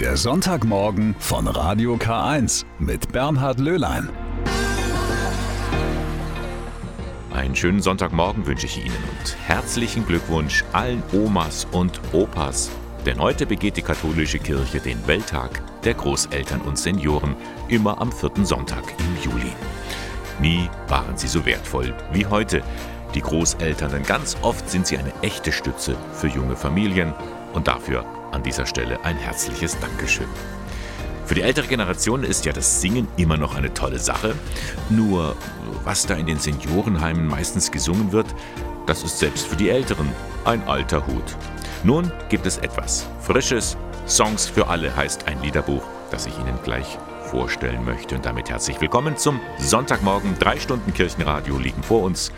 Der Sonntagmorgen von Radio K1 mit Bernhard Löhlein. Einen schönen Sonntagmorgen wünsche ich Ihnen und herzlichen Glückwunsch allen Omas und Opas. Denn heute begeht die katholische Kirche den Welttag der Großeltern und Senioren, immer am vierten Sonntag im Juli. Nie waren sie so wertvoll wie heute, die Großeltern, denn ganz oft sind sie eine echte Stütze für junge Familien und dafür an dieser Stelle ein herzliches Dankeschön. Für die ältere Generation ist ja das Singen immer noch eine tolle Sache. Nur was da in den Seniorenheimen meistens gesungen wird, das ist selbst für die Älteren ein alter Hut. Nun gibt es etwas Frisches. Songs für alle heißt ein Liederbuch, das ich Ihnen gleich vorstellen möchte. Und damit herzlich willkommen zum Sonntagmorgen. Drei Stunden Kirchenradio liegen vor uns.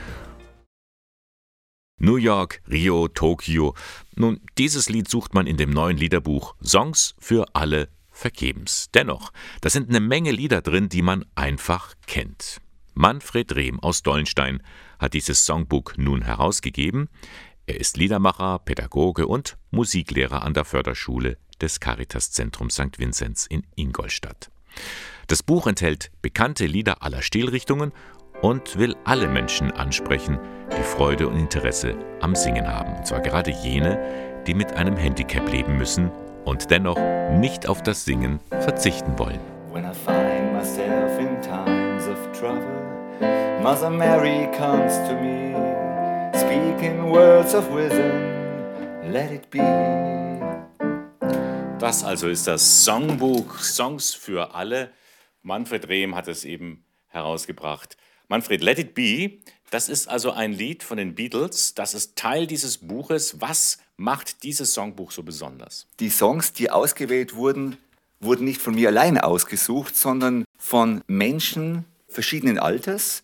New York, Rio, Tokio. Nun, dieses Lied sucht man in dem neuen Liederbuch Songs für alle vergebens. Dennoch, da sind eine Menge Lieder drin, die man einfach kennt. Manfred Rehm aus Dollenstein hat dieses Songbook nun herausgegeben. Er ist Liedermacher, Pädagoge und Musiklehrer an der Förderschule des Caritaszentrums St. Vinzenz in Ingolstadt. Das Buch enthält bekannte Lieder aller Stilrichtungen und will alle Menschen ansprechen, die Freude und Interesse am Singen haben. Und zwar gerade jene, die mit einem Handicap leben müssen und dennoch nicht auf das Singen verzichten wollen. When I find myself in times of trouble, Mother Mary comes to me, speaking words of wisdom, let it be. Das also ist das Songbuch Songs für alle. Manfred Rehm hat es eben herausgebracht. Manfred, Let It Be, das ist also ein Lied von den Beatles, das ist Teil dieses Buches. Was macht dieses Songbuch so besonders? Die Songs, die ausgewählt wurden, wurden nicht von mir alleine ausgesucht, sondern von Menschen verschiedenen Alters,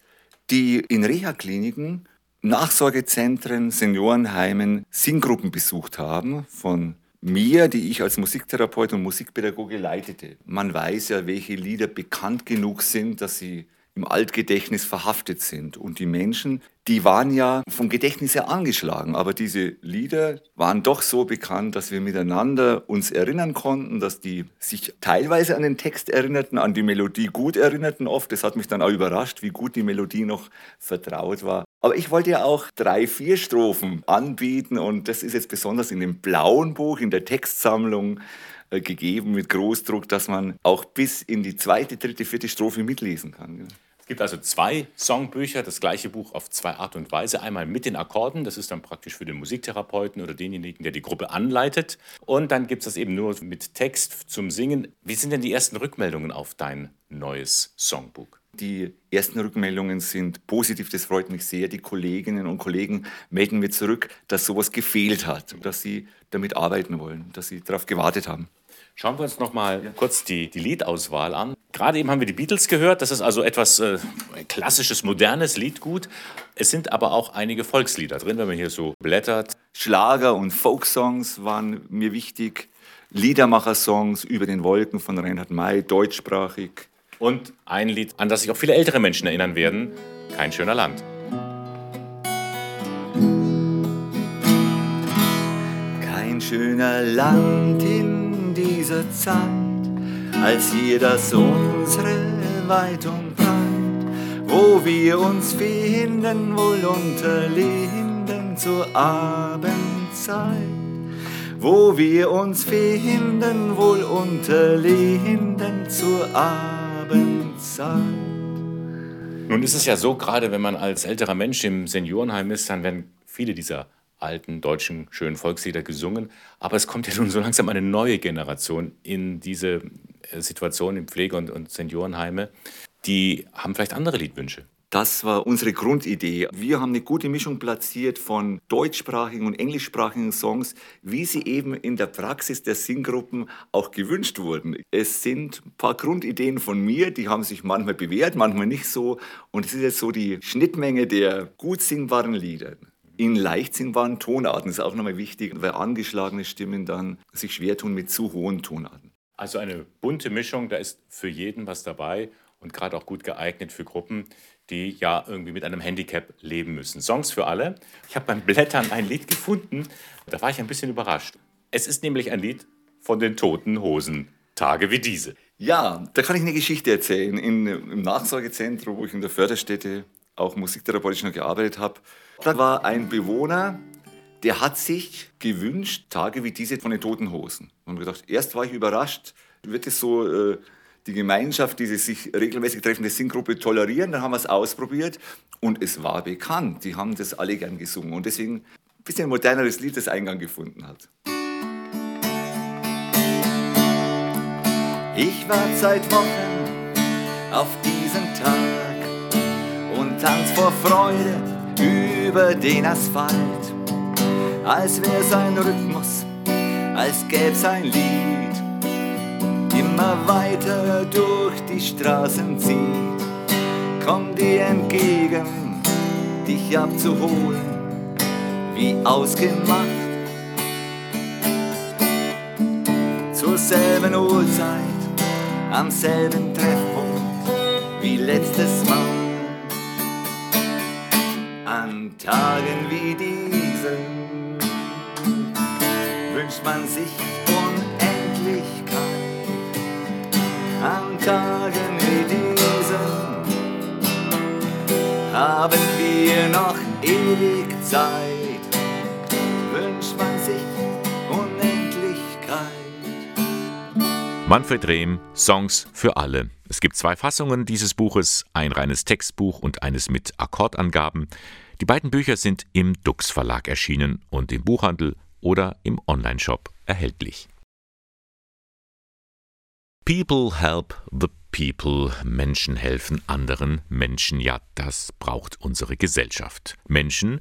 die in Reha-Kliniken, Nachsorgezentren, Seniorenheimen Singgruppen besucht haben von mir, die ich als Musiktherapeut und Musikpädagoge leitete. Man weiß ja, welche Lieder bekannt genug sind, dass sie im Altgedächtnis verhaftet sind. Und die Menschen, die waren ja vom Gedächtnis her angeschlagen, aber diese Lieder waren doch so bekannt, dass wir miteinander uns erinnern konnten, dass die sich teilweise an den Text erinnerten, an die Melodie gut erinnerten oft. Das hat mich dann auch überrascht, wie gut die Melodie noch vertraut war. Aber ich wollte ja auch drei, vier Strophen anbieten und das ist jetzt besonders in dem blauen Buch, in der Textsammlung gegeben mit Großdruck, dass man auch bis in die zweite, dritte, vierte Strophe mitlesen kann. Es gibt also zwei Songbücher, das gleiche Buch auf zwei Art und Weise. Einmal mit den Akkorden, das ist dann praktisch für den Musiktherapeuten oder denjenigen, der die Gruppe anleitet. Und dann gibt es das eben nur mit Text zum Singen. Wie sind denn die ersten Rückmeldungen auf dein neues Songbuch? Die ersten Rückmeldungen sind positiv, das freut mich sehr. Die Kolleginnen und Kollegen melden mir zurück, dass sowas gefehlt hat, dass sie damit arbeiten wollen, dass sie darauf gewartet haben. Schauen wir uns noch mal ja. kurz die, die Liedauswahl an. Gerade eben haben wir die Beatles gehört. Das ist also etwas äh, klassisches, modernes Liedgut. Es sind aber auch einige Volkslieder drin, wenn man hier so blättert. Schlager und Folksongs waren mir wichtig. Liedermacher-Songs über den Wolken von Reinhard May, deutschsprachig. Und ein Lied, an das sich auch viele ältere Menschen erinnern werden: Kein schöner Land. Kein schöner Land in dieser Zeit, als hier das unsere weit und breit, wo wir uns finden, wohl unter Linden zur Abendzeit, wo wir uns finden, wohl unter Linden zur Abendzeit. Nun ist es ja so, gerade wenn man als älterer Mensch im Seniorenheim ist, dann werden viele dieser alten deutschen schönen Volkslieder gesungen. Aber es kommt ja nun so langsam eine neue Generation in diese äh, Situation in Pflege- und, und Seniorenheime. Die haben vielleicht andere Liedwünsche. Das war unsere Grundidee. Wir haben eine gute Mischung platziert von deutschsprachigen und englischsprachigen Songs, wie sie eben in der Praxis der Singgruppen auch gewünscht wurden. Es sind ein paar Grundideen von mir, die haben sich manchmal bewährt, manchmal nicht so. Und es ist jetzt so die Schnittmenge der gut singbaren Lieder in leicht singbaren Tonarten. Ist auch nochmal wichtig, weil angeschlagene Stimmen dann sich schwer tun mit zu hohen Tonarten. Also eine bunte Mischung, da ist für jeden was dabei und gerade auch gut geeignet für Gruppen, die ja irgendwie mit einem Handicap leben müssen. Songs für alle. Ich habe beim Blättern ein Lied gefunden, da war ich ein bisschen überrascht. Es ist nämlich ein Lied von den toten Hosen. Tage wie diese. Ja, da kann ich eine Geschichte erzählen. In, Im Nachsorgezentrum, wo ich in der Förderstätte auch musiktherapeutisch noch gearbeitet habe, da war ein Bewohner, der hat sich gewünscht, Tage wie diese von den Toten Hosen. Und gedacht, erst war ich überrascht, wird es so äh, die Gemeinschaft, diese sich regelmäßig treffende Singgruppe tolerieren? Dann haben wir es ausprobiert und es war bekannt. Die haben das alle gern gesungen. Und deswegen ein bisschen moderneres Lied, das Eingang gefunden hat. Ich warte seit Wochen auf diesen Tag und tanz vor Freude über den Asphalt, als wär's ein Rhythmus, als gäb's ein Lied, immer weiter durch die Straßen zieht. Komm dir entgegen, dich abzuholen, wie ausgemacht. Zur selben Uhrzeit am selben Treffpunkt wie letztes Mal. An Tagen wie diesen wünscht man sich Tagen wie diesen haben wir noch ewig Zeit. Wünscht man sich Manfred Rehm, Songs für alle. Es gibt zwei Fassungen dieses Buches, ein reines Textbuch und eines mit Akkordangaben. Die beiden Bücher sind im Dux Verlag erschienen und im Buchhandel oder im Onlineshop erhältlich. People help the people. Menschen helfen anderen Menschen. Ja, das braucht unsere Gesellschaft. Menschen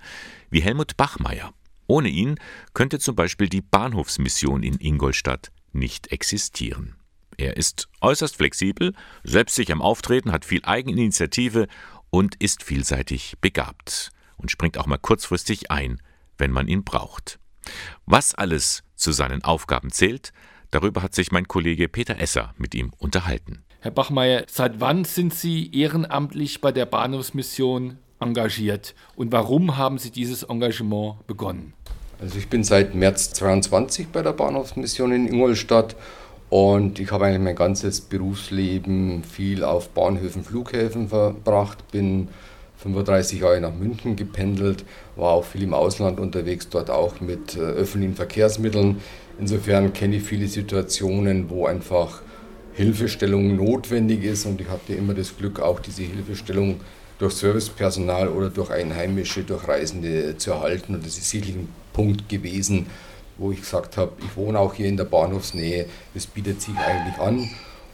wie Helmut Bachmeier. Ohne ihn könnte zum Beispiel die Bahnhofsmission in Ingolstadt nicht existieren. Er ist äußerst flexibel, selbstsicher am Auftreten, hat viel Eigeninitiative und ist vielseitig begabt und springt auch mal kurzfristig ein, wenn man ihn braucht. Was alles zu seinen Aufgaben zählt, darüber hat sich mein Kollege Peter Esser mit ihm unterhalten. Herr Bachmeier, seit wann sind Sie ehrenamtlich bei der Bahnhofsmission engagiert und warum haben Sie dieses Engagement begonnen? Also ich bin seit März 22 bei der Bahnhofsmission in Ingolstadt und ich habe eigentlich mein ganzes Berufsleben viel auf Bahnhöfen, Flughäfen verbracht, bin 35 Jahre nach München gependelt, war auch viel im Ausland unterwegs, dort auch mit äh, öffentlichen Verkehrsmitteln. Insofern kenne ich viele Situationen, wo einfach Hilfestellung notwendig ist und ich hatte immer das Glück, auch diese Hilfestellung durch Servicepersonal oder durch Einheimische, durch Reisende zu erhalten. Und das ist sicherlich ein Punkt gewesen, wo ich gesagt habe, ich wohne auch hier in der Bahnhofsnähe, das bietet sich eigentlich an.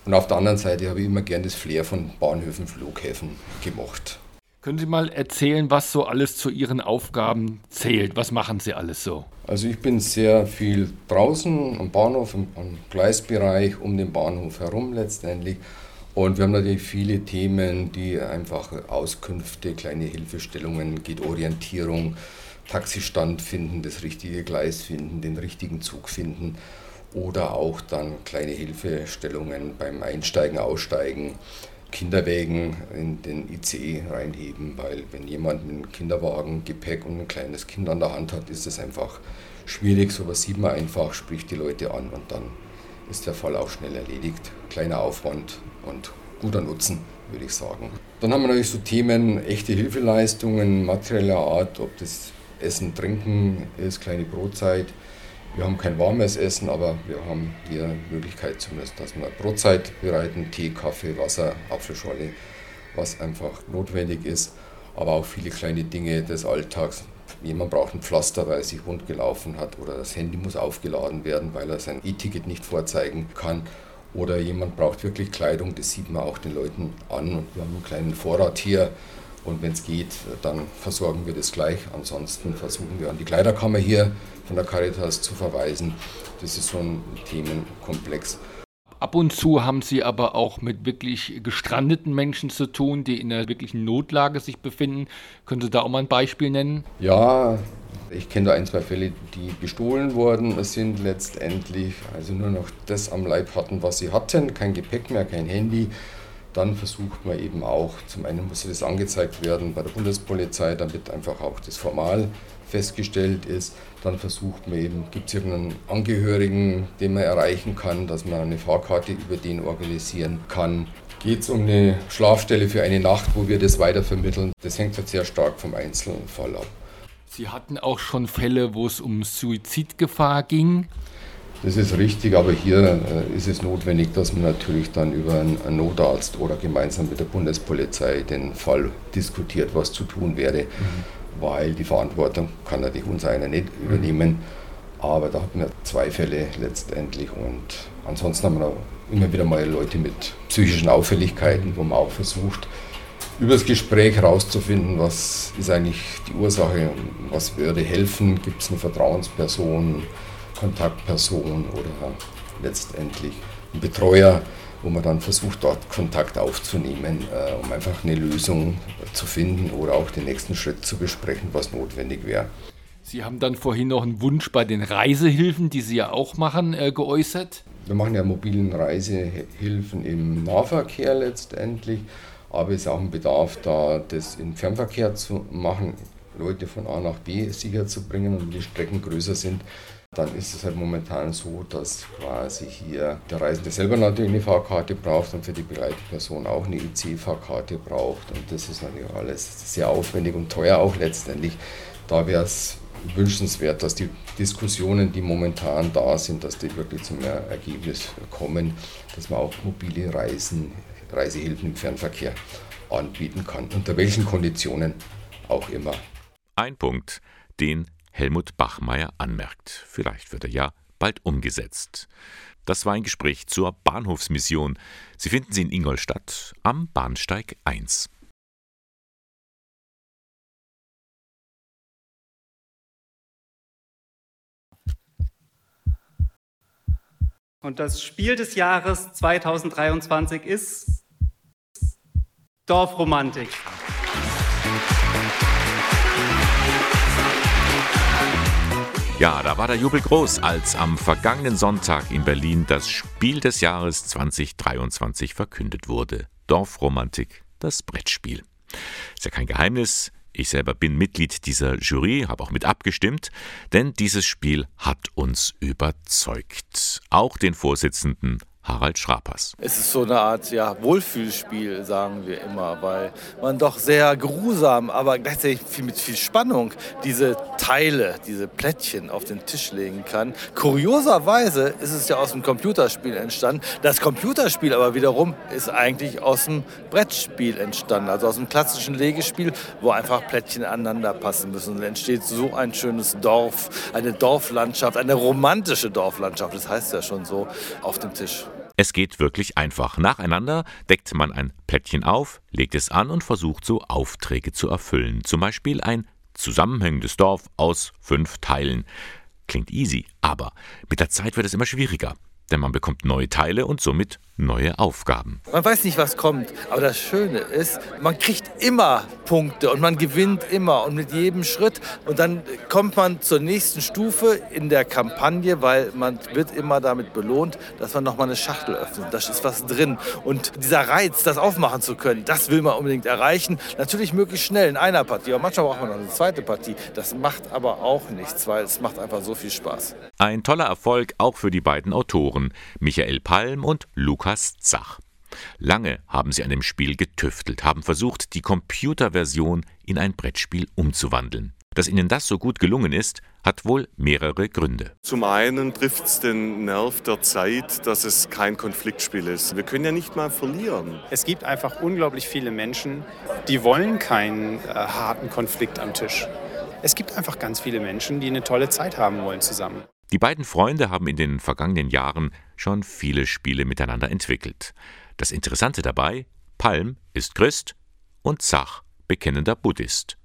Und auf der anderen Seite habe ich immer gern das Flair von Bahnhöfen, Flughäfen gemacht. Können Sie mal erzählen, was so alles zu Ihren Aufgaben zählt? Was machen Sie alles so? Also ich bin sehr viel draußen am Bahnhof, im, Gleisbereich, um den Bahnhof herum letztendlich. Und wir haben natürlich viele Themen, die einfach Auskünfte, kleine Hilfestellungen, geht Orientierung, Taxistand finden, das richtige Gleis finden, den richtigen Zug finden oder auch dann kleine Hilfestellungen beim Einsteigen, Aussteigen, Kinderwägen in den ICE reinheben, weil wenn jemand mit einem Kinderwagen Gepäck und ein kleines Kind an der Hand hat, ist es einfach schwierig. Sowas sieht man einfach, spricht die Leute an und dann ist der Fall auch schnell erledigt. Kleiner Aufwand und guter Nutzen, würde ich sagen. Dann haben wir natürlich so Themen, echte Hilfeleistungen materieller Art, ob das Essen, Trinken ist, kleine Brotzeit. Wir haben kein warmes Essen, aber wir haben hier Möglichkeit zumindest, dass wir Brotzeit bereiten, Tee, Kaffee, Wasser, Apfelschorle, was einfach notwendig ist. Aber auch viele kleine Dinge des Alltags. Jemand braucht ein Pflaster, weil er sich wund gelaufen hat oder das Handy muss aufgeladen werden, weil er sein E-Ticket nicht vorzeigen kann. Oder jemand braucht wirklich Kleidung, das sieht man auch den Leuten an. Und wir haben einen kleinen Vorrat hier und wenn es geht, dann versorgen wir das gleich. Ansonsten versuchen wir an die Kleiderkammer hier von der Caritas zu verweisen. Das ist so ein Themenkomplex. Ab und zu haben Sie aber auch mit wirklich gestrandeten Menschen zu tun, die in einer wirklichen Notlage sich befinden. Können Sie da auch mal ein Beispiel nennen? Ja, ich kenne da ein, zwei Fälle, die bestohlen worden sind letztendlich, also nur noch das am Leib hatten, was sie hatten, kein Gepäck mehr, kein Handy dann versucht man eben auch, zum einen muss das angezeigt werden bei der Bundespolizei, damit einfach auch das formal festgestellt ist, dann versucht man eben, gibt es irgendeinen Angehörigen, den man erreichen kann, dass man eine Fahrkarte über den organisieren kann. Geht es um eine Schlafstelle für eine Nacht, wo wir das weitervermitteln? Das hängt halt sehr stark vom Einzelfall ab. Sie hatten auch schon Fälle, wo es um Suizidgefahr ging. Das ist richtig, aber hier äh, ist es notwendig, dass man natürlich dann über einen Notarzt oder gemeinsam mit der Bundespolizei den Fall diskutiert, was zu tun wäre, mhm. weil die Verantwortung kann natürlich uns einer nicht mhm. übernehmen. Aber da hatten wir zwei Fälle letztendlich und ansonsten haben wir auch immer wieder mal Leute mit psychischen Auffälligkeiten, wo man auch versucht, über das Gespräch herauszufinden, was ist eigentlich die Ursache, was würde helfen, gibt es eine Vertrauensperson, Kontaktperson oder letztendlich ein Betreuer, wo man dann versucht, dort Kontakt aufzunehmen, äh, um einfach eine Lösung zu finden oder auch den nächsten Schritt zu besprechen, was notwendig wäre. Sie haben dann vorhin noch einen Wunsch bei den Reisehilfen, die Sie ja auch machen, äh, geäußert. Wir machen ja mobilen Reisehilfen im Nahverkehr letztendlich, aber es ist auch ein Bedarf da, das im Fernverkehr zu machen, Leute von A nach B sicher zu bringen und die Strecken größer sind, dann ist es halt momentan so, dass quasi hier der Reisende selber natürlich eine Fahrkarte braucht und für die begleitete Person auch eine IC-Fahrkarte braucht. Und das ist natürlich alles sehr aufwendig und teuer auch letztendlich. Da wäre es wünschenswert, dass die Diskussionen, die momentan da sind, dass die wirklich zum Ergebnis kommen, dass man auch mobile Reisen, Reisehilfen im Fernverkehr anbieten kann, unter welchen Konditionen auch immer. Ein Punkt, den Helmut Bachmeier anmerkt. Vielleicht wird er ja bald umgesetzt. Das war ein Gespräch zur Bahnhofsmission. Sie finden sie in Ingolstadt am Bahnsteig 1. Und das Spiel des Jahres 2023 ist Dorfromantik. Ja, da war der Jubel groß, als am vergangenen Sonntag in Berlin das Spiel des Jahres 2023 verkündet wurde. Dorfromantik, das Brettspiel. Ist ja kein Geheimnis, ich selber bin Mitglied dieser Jury, habe auch mit abgestimmt, denn dieses Spiel hat uns überzeugt. Auch den Vorsitzenden Harald Schrapers. Es ist so eine Art ja, Wohlfühlspiel, sagen wir immer, weil man doch sehr geruhsam, aber gleichzeitig viel, mit viel Spannung diese Teile, diese Plättchen auf den Tisch legen kann. Kurioserweise ist es ja aus dem Computerspiel entstanden. Das Computerspiel aber wiederum ist eigentlich aus dem Brettspiel entstanden, also aus dem klassischen Legespiel, wo einfach Plättchen aneinander passen müssen. Und entsteht so ein schönes Dorf, eine Dorflandschaft, eine romantische Dorflandschaft, das heißt ja schon so, auf dem Tisch. Es geht wirklich einfach. Nacheinander deckt man ein Plättchen auf, legt es an und versucht so Aufträge zu erfüllen. Zum Beispiel ein zusammenhängendes Dorf aus fünf Teilen. Klingt easy, aber mit der Zeit wird es immer schwieriger denn man bekommt neue Teile und somit neue Aufgaben. Man weiß nicht, was kommt, aber das Schöne ist, man kriegt immer Punkte und man gewinnt immer und mit jedem Schritt und dann kommt man zur nächsten Stufe in der Kampagne, weil man wird immer damit belohnt, dass man nochmal eine Schachtel öffnet. Da ist was drin und dieser Reiz, das aufmachen zu können, das will man unbedingt erreichen. Natürlich möglichst schnell in einer Partie, aber manchmal braucht man noch eine zweite Partie. Das macht aber auch nichts, weil es macht einfach so viel Spaß. Ein toller Erfolg auch für die beiden Autoren. Michael Palm und Lukas Zach. Lange haben sie an dem Spiel getüftelt, haben versucht, die Computerversion in ein Brettspiel umzuwandeln. Dass ihnen das so gut gelungen ist, hat wohl mehrere Gründe. Zum einen trifft es den Nerv der Zeit, dass es kein Konfliktspiel ist. Wir können ja nicht mal verlieren. Es gibt einfach unglaublich viele Menschen, die wollen keinen äh, harten Konflikt am Tisch. Es gibt einfach ganz viele Menschen, die eine tolle Zeit haben wollen zusammen. Die beiden Freunde haben in den vergangenen Jahren schon viele Spiele miteinander entwickelt. Das Interessante dabei, Palm ist Christ und Zach bekennender Buddhist.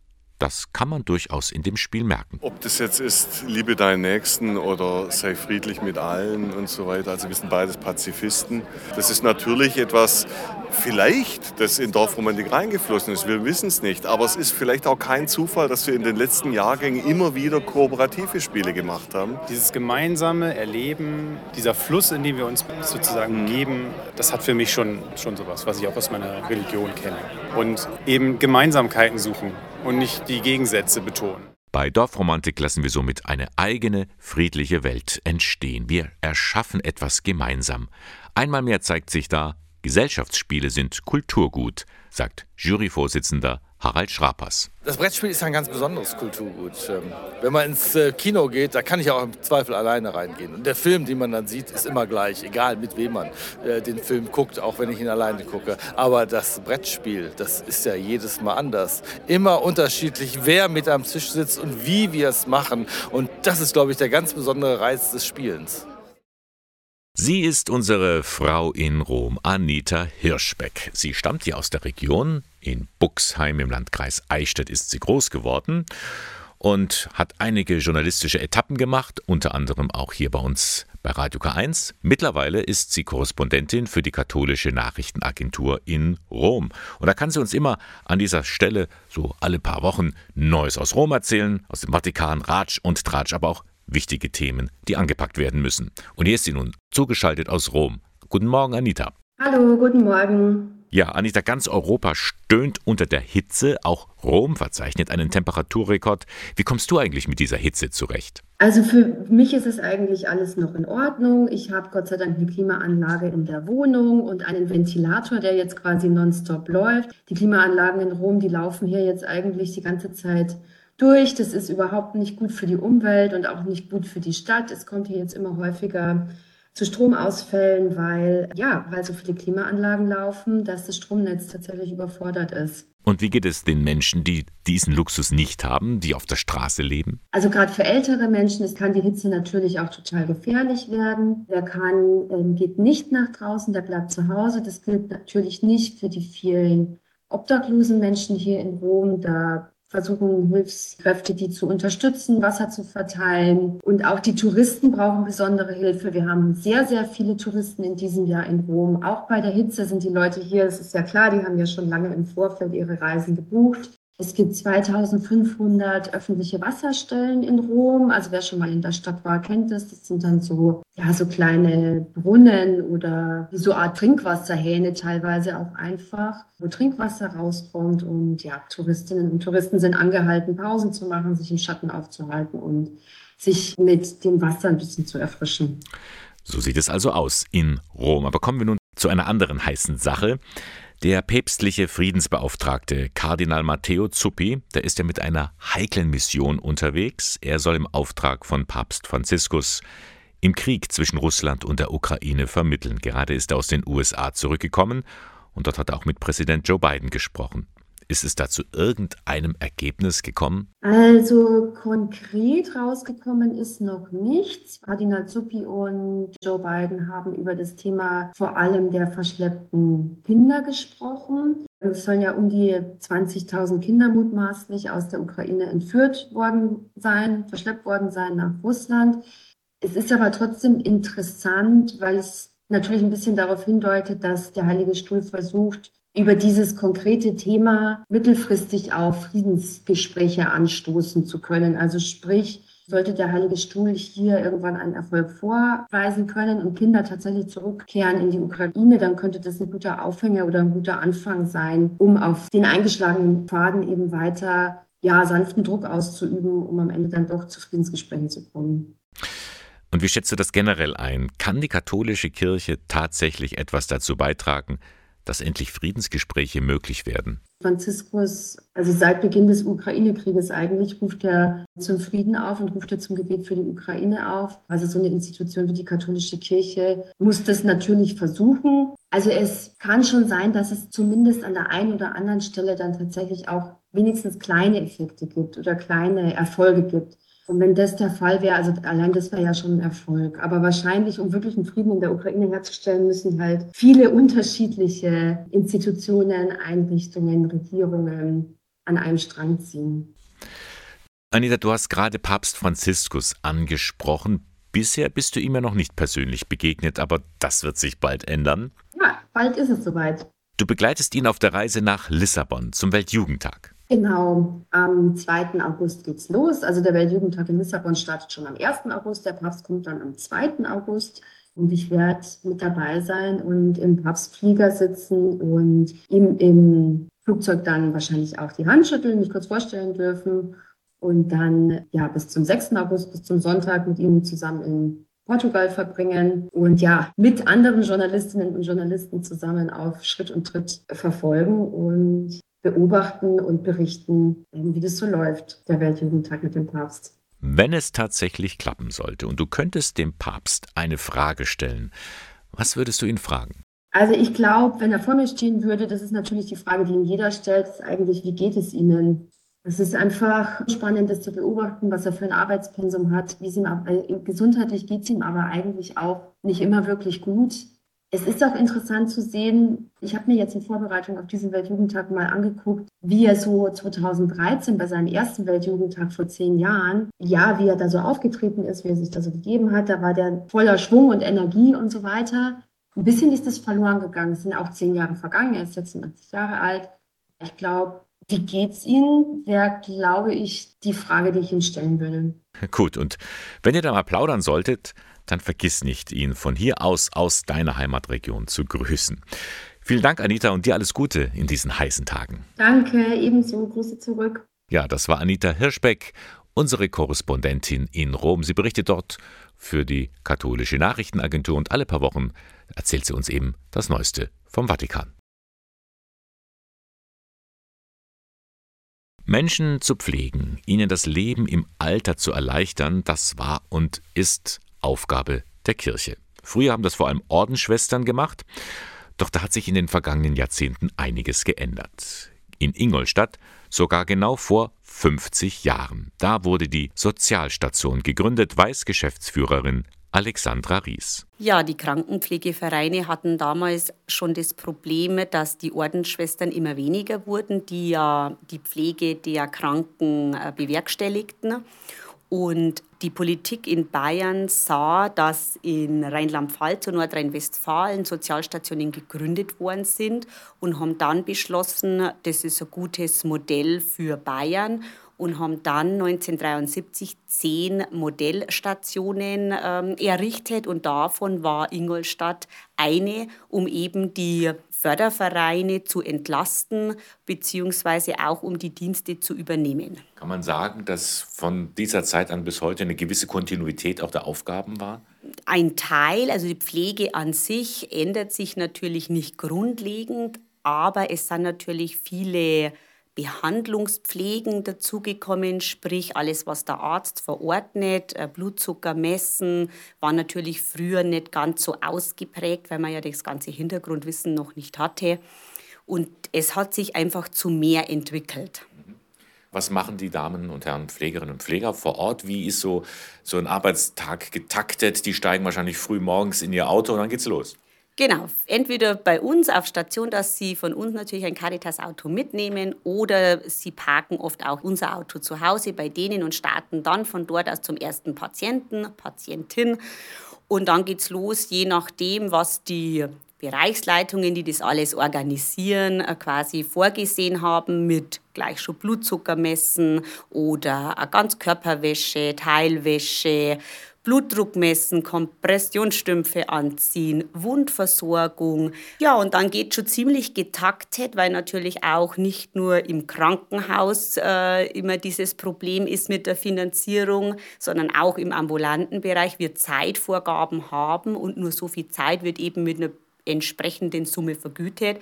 Das kann man durchaus in dem Spiel merken. Ob das jetzt ist, liebe deinen Nächsten oder sei friedlich mit allen und so weiter. Also wir sind beides Pazifisten. Das ist natürlich etwas, vielleicht, das in Dorfromantik reingeflossen ist. Wir wissen es nicht. Aber es ist vielleicht auch kein Zufall, dass wir in den letzten Jahrgängen immer wieder kooperative Spiele gemacht haben. Dieses gemeinsame Erleben, dieser Fluss, in dem wir uns sozusagen mhm. geben, das hat für mich schon, schon sowas, was ich auch aus meiner Religion kenne. Und eben Gemeinsamkeiten suchen und nicht die Gegensätze betonen. Bei Dorfromantik lassen wir somit eine eigene, friedliche Welt entstehen. Wir erschaffen etwas gemeinsam. Einmal mehr zeigt sich da, Gesellschaftsspiele sind Kulturgut, sagt Juryvorsitzender Harald Schrapers. Das Brettspiel ist ein ganz besonderes Kulturgut. Ähm, wenn man ins äh, Kino geht, da kann ich auch im Zweifel alleine reingehen. Und der Film, den man dann sieht, ist immer gleich, egal mit wem man äh, den Film guckt, auch wenn ich ihn alleine gucke. Aber das Brettspiel, das ist ja jedes Mal anders. Immer unterschiedlich, wer mit am Tisch sitzt und wie wir es machen. Und das ist, glaube ich, der ganz besondere Reiz des Spielens. Sie ist unsere Frau in Rom, Anita Hirschbeck. Sie stammt hier aus der Region. In Buxheim im Landkreis Eichstätt ist sie groß geworden und hat einige journalistische Etappen gemacht, unter anderem auch hier bei uns bei Radio K1. Mittlerweile ist sie Korrespondentin für die katholische Nachrichtenagentur in Rom. Und da kann sie uns immer an dieser Stelle so alle paar Wochen Neues aus Rom erzählen, aus dem Vatikan, Ratsch und Tratsch, aber auch wichtige Themen, die angepackt werden müssen. Und hier ist sie nun zugeschaltet aus Rom. Guten Morgen, Anita. Hallo, guten Morgen. Ja, Anita, ganz Europa stöhnt unter der Hitze. Auch Rom verzeichnet einen Temperaturrekord. Wie kommst du eigentlich mit dieser Hitze zurecht? Also für mich ist es eigentlich alles noch in Ordnung. Ich habe Gott sei Dank eine Klimaanlage in der Wohnung und einen Ventilator, der jetzt quasi nonstop läuft. Die Klimaanlagen in Rom, die laufen hier jetzt eigentlich die ganze Zeit durch. Das ist überhaupt nicht gut für die Umwelt und auch nicht gut für die Stadt. Es kommt hier jetzt immer häufiger zu Stromausfällen, weil ja, weil so viele Klimaanlagen laufen, dass das Stromnetz tatsächlich überfordert ist. Und wie geht es den Menschen, die diesen Luxus nicht haben, die auf der Straße leben? Also gerade für ältere Menschen, es kann die Hitze natürlich auch total gefährlich werden. Der kann, ähm, geht nicht nach draußen, der bleibt zu Hause. Das gilt natürlich nicht für die vielen obdachlosen Menschen hier in Rom. Da versuchen Hilfskräfte, die zu unterstützen, Wasser zu verteilen. Und auch die Touristen brauchen besondere Hilfe. Wir haben sehr, sehr viele Touristen in diesem Jahr in Rom. Auch bei der Hitze sind die Leute hier, es ist ja klar, die haben ja schon lange im Vorfeld ihre Reisen gebucht. Es gibt 2500 öffentliche Wasserstellen in Rom. Also wer schon mal in der Stadt war, kennt das. Das sind dann so, ja, so kleine Brunnen oder so Art Trinkwasserhähne teilweise auch einfach, wo Trinkwasser rauskommt. Und ja, Touristinnen und Touristen sind angehalten, Pausen zu machen, sich im Schatten aufzuhalten und sich mit dem Wasser ein bisschen zu erfrischen. So sieht es also aus in Rom. Aber kommen wir nun zu einer anderen heißen Sache. Der päpstliche Friedensbeauftragte Kardinal Matteo Zuppi, der ist ja mit einer heiklen Mission unterwegs. Er soll im Auftrag von Papst Franziskus im Krieg zwischen Russland und der Ukraine vermitteln. Gerade ist er aus den USA zurückgekommen und dort hat er auch mit Präsident Joe Biden gesprochen. Ist es da zu irgendeinem Ergebnis gekommen? Also konkret rausgekommen ist noch nichts. Kardinal Zuppi und Joe Biden haben über das Thema vor allem der verschleppten Kinder gesprochen. Es sollen ja um die 20.000 Kinder mutmaßlich aus der Ukraine entführt worden sein, verschleppt worden sein nach Russland. Es ist aber trotzdem interessant, weil es natürlich ein bisschen darauf hindeutet, dass der Heilige Stuhl versucht, über dieses konkrete Thema mittelfristig auch Friedensgespräche anstoßen zu können. Also sprich, sollte der Heilige Stuhl hier irgendwann einen Erfolg vorweisen können und Kinder tatsächlich zurückkehren in die Ukraine, dann könnte das ein guter Aufhänger oder ein guter Anfang sein, um auf den eingeschlagenen Pfaden eben weiter ja, sanften Druck auszuüben, um am Ende dann doch zu Friedensgesprächen zu kommen. Und wie schätzt du das generell ein? Kann die katholische Kirche tatsächlich etwas dazu beitragen, dass endlich Friedensgespräche möglich werden? Franziskus, also seit Beginn des Ukraine-Krieges eigentlich, ruft er zum Frieden auf und ruft er zum Gebet für die Ukraine auf. Also so eine Institution wie die katholische Kirche muss das natürlich versuchen. Also es kann schon sein, dass es zumindest an der einen oder anderen Stelle dann tatsächlich auch wenigstens kleine Effekte gibt oder kleine Erfolge gibt. Und wenn das der Fall wäre, also allein das wäre ja schon ein Erfolg. Aber wahrscheinlich, um wirklich einen Frieden in der Ukraine herzustellen, müssen halt viele unterschiedliche Institutionen, Einrichtungen, Regierungen an einem Strang ziehen. Anita, du hast gerade Papst Franziskus angesprochen. Bisher bist du ihm ja noch nicht persönlich begegnet, aber das wird sich bald ändern. Ja, bald ist es soweit. Du begleitest ihn auf der Reise nach Lissabon zum Weltjugendtag. Genau, am 2. August geht's los. Also der Weltjugendtag in Lissabon startet schon am 1. August. Der Papst kommt dann am 2. August. Und ich werde mit dabei sein und im Papstflieger sitzen und ihm im Flugzeug dann wahrscheinlich auch die Hand schütteln, mich kurz vorstellen dürfen. und dann ja bis zum 6. August, bis zum Sonntag mit ihm zusammen in Portugal verbringen und ja mit anderen Journalistinnen und Journalisten zusammen auf Schritt und Tritt verfolgen und beobachten und berichten, wie das so läuft, der Weltjugendtag mit dem Papst. Wenn es tatsächlich klappen sollte und du könntest dem Papst eine Frage stellen, was würdest du ihn fragen? Also ich glaube, wenn er vor mir stehen würde, das ist natürlich die Frage, die ihm jeder stellt, ist eigentlich, wie geht es Ihnen? Es ist einfach spannend, das zu beobachten, was er für ein Arbeitspensum hat. Wie es ihm, äh, gesundheitlich geht es ihm aber eigentlich auch nicht immer wirklich gut. Es ist auch interessant zu sehen, ich habe mir jetzt in Vorbereitung auf diesen Weltjugendtag mal angeguckt, wie er so 2013 bei seinem ersten Weltjugendtag vor zehn Jahren, ja, wie er da so aufgetreten ist, wie er sich da so gegeben hat, da war der voller Schwung und Energie und so weiter. Ein bisschen ist das verloren gegangen. Es sind auch zehn Jahre vergangen. Er ist 86 Jahre alt. Ich glaube, wie geht's Ihnen? Wäre, glaube ich, die Frage, die ich Ihnen stellen würde. Gut, und wenn ihr da mal plaudern solltet, dann vergiss nicht, ihn von hier aus aus deiner Heimatregion zu grüßen. Vielen Dank, Anita, und dir alles Gute in diesen heißen Tagen. Danke, ebenso. Grüße zurück. Ja, das war Anita Hirschbeck, unsere Korrespondentin in Rom. Sie berichtet dort für die katholische Nachrichtenagentur und alle paar Wochen erzählt sie uns eben das Neueste vom Vatikan. Menschen zu pflegen, ihnen das Leben im Alter zu erleichtern, das war und ist Aufgabe der Kirche. Früher haben das vor allem Ordensschwestern gemacht, doch da hat sich in den vergangenen Jahrzehnten einiges geändert. In Ingolstadt sogar genau vor 50 Jahren. Da wurde die Sozialstation gegründet, weiß Geschäftsführerin Alexandra Ries. Ja, die Krankenpflegevereine hatten damals schon das Problem, dass die Ordensschwestern immer weniger wurden, die ja die Pflege der Kranken äh, bewerkstelligten. Und die Politik in Bayern sah, dass in Rheinland-Pfalz und Nordrhein-Westfalen Sozialstationen gegründet worden sind und haben dann beschlossen, das ist ein gutes Modell für Bayern und haben dann 1973 zehn Modellstationen ähm, errichtet und davon war Ingolstadt eine, um eben die Fördervereine zu entlasten beziehungsweise auch um die Dienste zu übernehmen. Kann man sagen, dass von dieser Zeit an bis heute eine gewisse Kontinuität auch der Aufgaben war? Ein Teil, also die Pflege an sich ändert sich natürlich nicht grundlegend, aber es sind natürlich viele Behandlungspflegen dazugekommen, sprich alles, was der Arzt verordnet. Äh, Blutzucker messen war natürlich früher nicht ganz so ausgeprägt, weil man ja das ganze Hintergrundwissen noch nicht hatte. Und es hat sich einfach zu mehr entwickelt. Was machen die Damen und Herren Pflegerinnen und Pfleger vor Ort? Wie ist so, so ein Arbeitstag getaktet? Die steigen wahrscheinlich früh morgens in ihr Auto und dann geht's los. Genau, entweder bei uns auf Station, dass Sie von uns natürlich ein Caritas-Auto mitnehmen oder Sie parken oft auch unser Auto zu Hause bei denen und starten dann von dort aus zum ersten Patienten, Patientin. Und dann geht's los, je nachdem, was die Bereichsleitungen, die das alles organisieren, äh, quasi vorgesehen haben mit gleich schon Blutzucker oder Ganzkörperwäsche, Teilwäsche, Blutdruck messen, Kompressionsstümpfe anziehen, Wundversorgung. Ja, und dann geht schon ziemlich getaktet, weil natürlich auch nicht nur im Krankenhaus äh, immer dieses Problem ist mit der Finanzierung, sondern auch im ambulanten Bereich wir Zeitvorgaben haben und nur so viel Zeit wird eben mit einer entsprechenden Summe vergütet.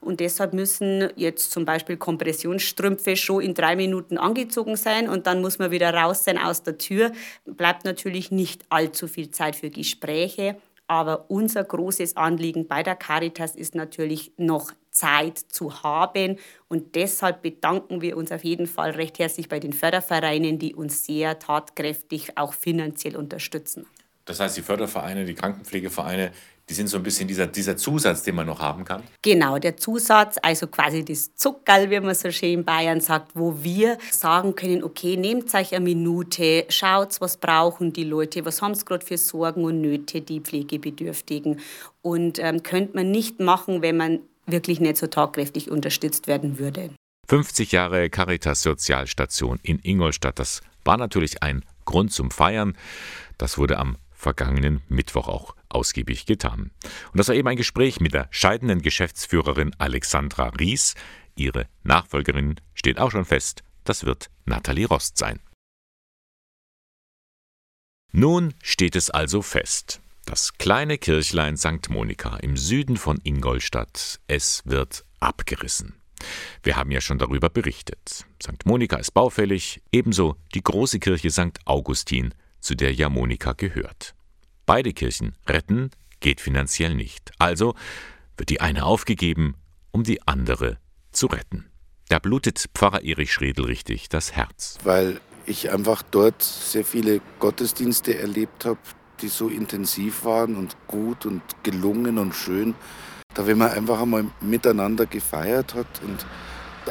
Und deshalb müssen jetzt zum Beispiel Kompressionsstrümpfe schon in drei Minuten angezogen sein und dann muss man wieder raus sein aus der Tür. Bleibt natürlich nicht allzu viel Zeit für Gespräche. Aber unser großes Anliegen bei der Caritas ist natürlich noch Zeit zu haben. Und deshalb bedanken wir uns auf jeden Fall recht herzlich bei den Fördervereinen, die uns sehr tatkräftig auch finanziell unterstützen. Das heißt, die Fördervereine, die Krankenpflegevereine, die sind so ein bisschen dieser, dieser Zusatz, den man noch haben kann. Genau, der Zusatz, also quasi das Zuckerl, wie man so schön in Bayern sagt, wo wir sagen können, okay, nehmt euch eine Minute, schaut, was brauchen die Leute, was haben sie gerade für Sorgen und Nöte, die Pflegebedürftigen. Und ähm, könnte man nicht machen, wenn man wirklich nicht so tagkräftig unterstützt werden würde. 50 Jahre Caritas Sozialstation in Ingolstadt, das war natürlich ein Grund zum Feiern. Das wurde am vergangenen Mittwoch auch ausgiebig getan. Und das war eben ein Gespräch mit der scheidenden Geschäftsführerin Alexandra Ries. Ihre Nachfolgerin steht auch schon fest, das wird Nathalie Rost sein. Nun steht es also fest. Das kleine Kirchlein St. Monika im Süden von Ingolstadt, es wird abgerissen. Wir haben ja schon darüber berichtet. St. Monika ist baufällig, ebenso die große Kirche St. Augustin, zu der ja Monika gehört. Beide Kirchen retten geht finanziell nicht. Also wird die eine aufgegeben, um die andere zu retten. Da blutet Pfarrer Erich Schredel richtig das Herz. Weil ich einfach dort sehr viele Gottesdienste erlebt habe, die so intensiv waren und gut und gelungen und schön. Da, wenn man einfach einmal miteinander gefeiert hat und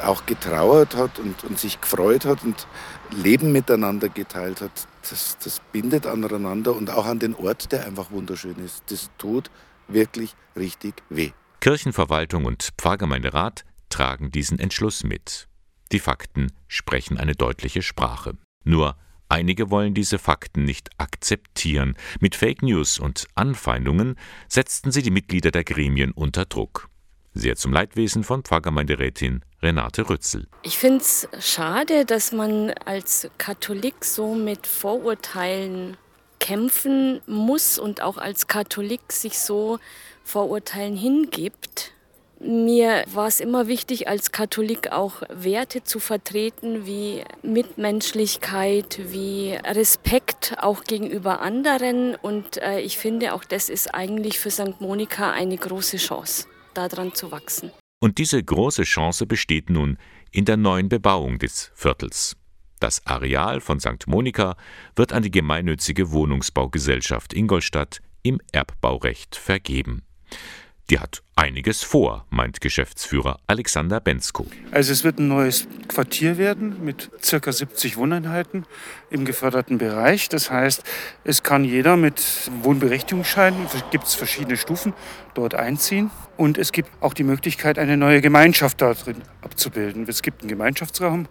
auch getrauert hat und, und sich gefreut hat und Leben miteinander geteilt hat, das, das bindet aneinander und auch an den Ort, der einfach wunderschön ist. Das tut wirklich richtig weh. Kirchenverwaltung und Pfarrgemeinderat tragen diesen Entschluss mit. Die Fakten sprechen eine deutliche Sprache. Nur einige wollen diese Fakten nicht akzeptieren. Mit Fake News und Anfeindungen setzten sie die Mitglieder der Gremien unter Druck. Sehr zum Leidwesen von Pfarrgemeinderätin Renate Rützel. Ich finde es schade, dass man als Katholik so mit Vorurteilen kämpfen muss und auch als Katholik sich so Vorurteilen hingibt. Mir war es immer wichtig, als Katholik auch Werte zu vertreten wie Mitmenschlichkeit, wie Respekt auch gegenüber anderen. Und äh, ich finde, auch das ist eigentlich für St. Monika eine große Chance, daran zu wachsen. Und diese große Chance besteht nun in der neuen Bebauung des Viertels. Das Areal von St. Monika wird an die gemeinnützige Wohnungsbaugesellschaft Ingolstadt im Erbbaurecht vergeben. Die hat einiges vor, meint Geschäftsführer Alexander Bensko. Also es wird ein neues Quartier werden mit ca. 70 Wohneinheiten im geförderten Bereich. Das heißt, es kann jeder mit Wohnberechtigungsschein, gibt es verschiedene Stufen, dort einziehen. Und es gibt auch die Möglichkeit, eine neue Gemeinschaft da drin abzubilden. Es gibt einen Gemeinschaftsraum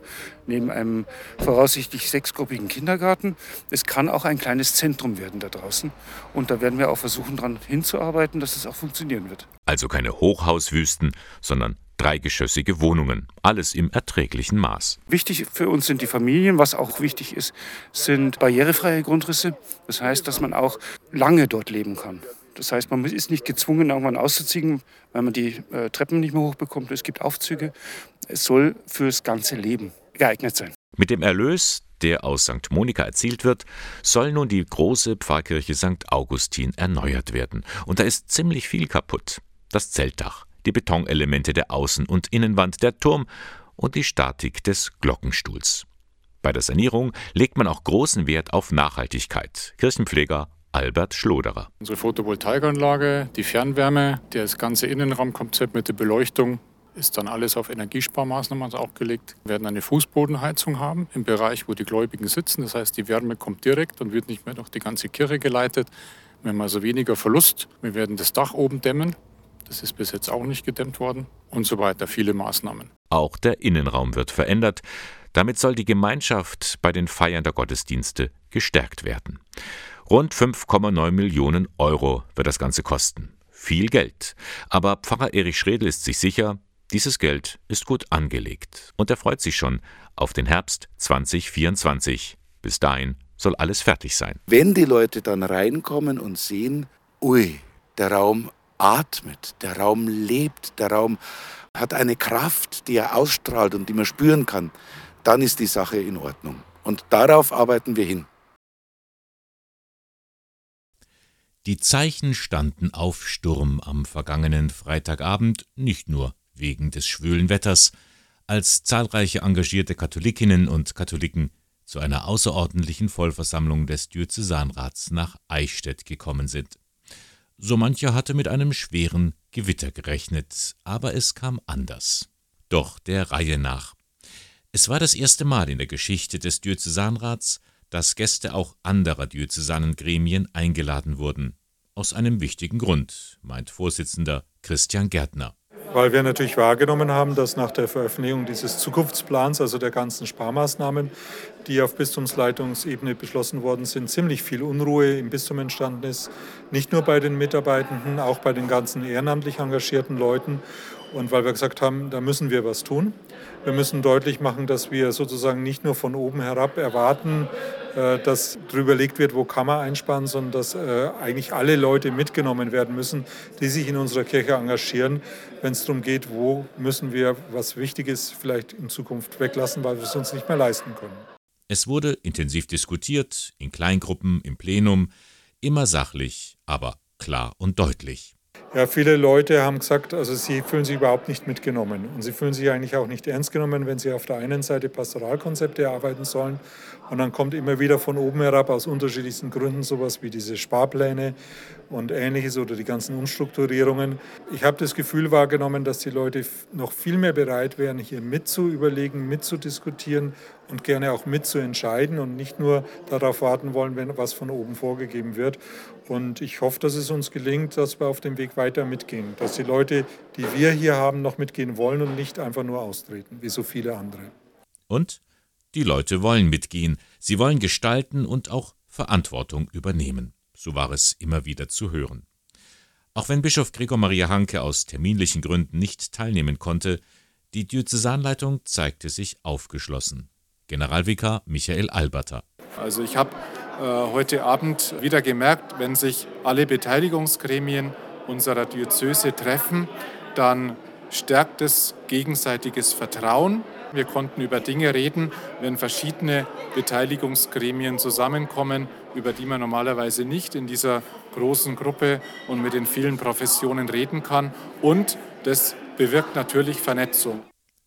neben einem voraussichtlich sechsgruppigen Kindergarten. Es kann auch ein kleines Zentrum werden da draußen. Und da werden wir auch versuchen, daran hinzuarbeiten, dass es auch funktionieren wird. Also keine Hochhauswüsten, sondern dreigeschossige Wohnungen, alles im erträglichen Maß. Wichtig für uns sind die Familien, was auch wichtig ist, sind barrierefreie Grundrisse. Das heißt, dass man auch lange dort leben kann. Das heißt, man ist nicht gezwungen, irgendwann auszuziehen, weil man die äh, Treppen nicht mehr hochbekommt. Es gibt Aufzüge. Es soll fürs ganze Leben geeignet sein. Mit dem Erlös, der aus St. Monika erzielt wird, soll nun die große Pfarrkirche St. Augustin erneuert werden. Und da ist ziemlich viel kaputt. Das Zeltdach, die Betonelemente der Außen- und Innenwand, der Turm und die Statik des Glockenstuhls. Bei der Sanierung legt man auch großen Wert auf Nachhaltigkeit. Kirchenpfleger Albert Schloderer. Unsere Photovoltaikanlage, die Fernwärme, das ganze Innenraumkonzept mit der Beleuchtung ist dann alles auf Energiesparmaßnahmen auch gelegt. Wir werden eine Fußbodenheizung haben im Bereich, wo die Gläubigen sitzen. Das heißt, die Wärme kommt direkt und wird nicht mehr durch die ganze Kirche geleitet. Wir haben also weniger Verlust. Wir werden das Dach oben dämmen. Das ist bis jetzt auch nicht gedämmt worden und so weiter. Viele Maßnahmen. Auch der Innenraum wird verändert. Damit soll die Gemeinschaft bei den Feiern der Gottesdienste gestärkt werden. Rund 5,9 Millionen Euro wird das Ganze kosten. Viel Geld. Aber Pfarrer Erich Schredel ist sich sicher, dieses Geld ist gut angelegt. Und er freut sich schon auf den Herbst 2024. Bis dahin soll alles fertig sein. Wenn die Leute dann reinkommen und sehen, ui, der Raum atmet, der Raum lebt, der Raum hat eine Kraft, die er ausstrahlt und die man spüren kann, dann ist die Sache in Ordnung. Und darauf arbeiten wir hin. Die Zeichen standen auf Sturm am vergangenen Freitagabend, nicht nur wegen des schwülen Wetters, als zahlreiche engagierte Katholikinnen und Katholiken zu einer außerordentlichen Vollversammlung des Diözesanrats nach Eichstätt gekommen sind. So mancher hatte mit einem schweren Gewitter gerechnet, aber es kam anders. Doch der Reihe nach. Es war das erste Mal in der Geschichte des Diözesanrats, dass Gäste auch anderer Diözesanengremien eingeladen wurden. Aus einem wichtigen Grund, meint Vorsitzender Christian Gärtner weil wir natürlich wahrgenommen haben, dass nach der Veröffentlichung dieses Zukunftsplans, also der ganzen Sparmaßnahmen, die auf Bistumsleitungsebene beschlossen worden sind, ziemlich viel Unruhe im Bistum entstanden ist. Nicht nur bei den Mitarbeitenden, auch bei den ganzen ehrenamtlich engagierten Leuten. Und weil wir gesagt haben, da müssen wir was tun. Wir müssen deutlich machen, dass wir sozusagen nicht nur von oben herab erwarten, dass darüber überlegt wird, wo kann man einsparen, sondern dass äh, eigentlich alle Leute mitgenommen werden müssen, die sich in unserer Kirche engagieren, wenn es darum geht, wo müssen wir was Wichtiges vielleicht in Zukunft weglassen, weil wir es uns nicht mehr leisten können. Es wurde intensiv diskutiert, in Kleingruppen, im Plenum, immer sachlich, aber klar und deutlich. Ja, viele Leute haben gesagt, also sie fühlen sich überhaupt nicht mitgenommen und sie fühlen sich eigentlich auch nicht ernst genommen, wenn sie auf der einen Seite Pastoralkonzepte erarbeiten sollen und dann kommt immer wieder von oben herab aus unterschiedlichsten Gründen sowas wie diese Sparpläne und ähnliches oder die ganzen Umstrukturierungen. Ich habe das Gefühl wahrgenommen, dass die Leute noch viel mehr bereit wären, hier mitzuüberlegen, mitzudiskutieren und gerne auch mitzuentscheiden und nicht nur darauf warten wollen, wenn was von oben vorgegeben wird. Und ich hoffe, dass es uns gelingt, dass wir auf dem Weg weiter mitgehen, dass die Leute, die wir hier haben, noch mitgehen wollen und nicht einfach nur austreten, wie so viele andere. Und die Leute wollen mitgehen, sie wollen gestalten und auch Verantwortung übernehmen. So war es immer wieder zu hören. Auch wenn Bischof Gregor Maria Hanke aus terminlichen Gründen nicht teilnehmen konnte, die Diözesanleitung zeigte sich aufgeschlossen. Generalvikar Michael Alberter. Also ich habe heute Abend wieder gemerkt, wenn sich alle Beteiligungsgremien unserer Diözese treffen, dann stärkt es gegenseitiges Vertrauen wir konnten über Dinge reden, wenn verschiedene Beteiligungsgremien zusammenkommen, über die man normalerweise nicht in dieser großen Gruppe und mit den vielen Professionen reden kann. Und das bewirkt natürlich Vernetzung.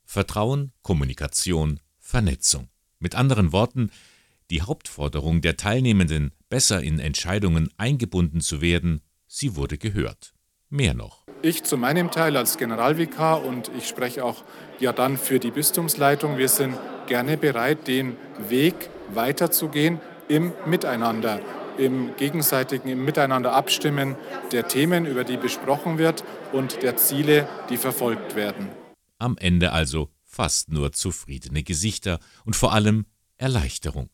Vertrauen, Kommunikation, Vernetzung. Mit anderen Worten, die Hauptforderung der Teilnehmenden, besser in Entscheidungen eingebunden zu werden, sie wurde gehört. Mehr noch. Ich zu meinem Teil als Generalvikar und ich spreche auch ja dann für die Bistumsleitung, wir sind gerne bereit, den Weg weiterzugehen im Miteinander, im gegenseitigen im Miteinander abstimmen der Themen, über die besprochen wird und der Ziele, die verfolgt werden. Am Ende also fast nur zufriedene Gesichter und vor allem Erleichterung.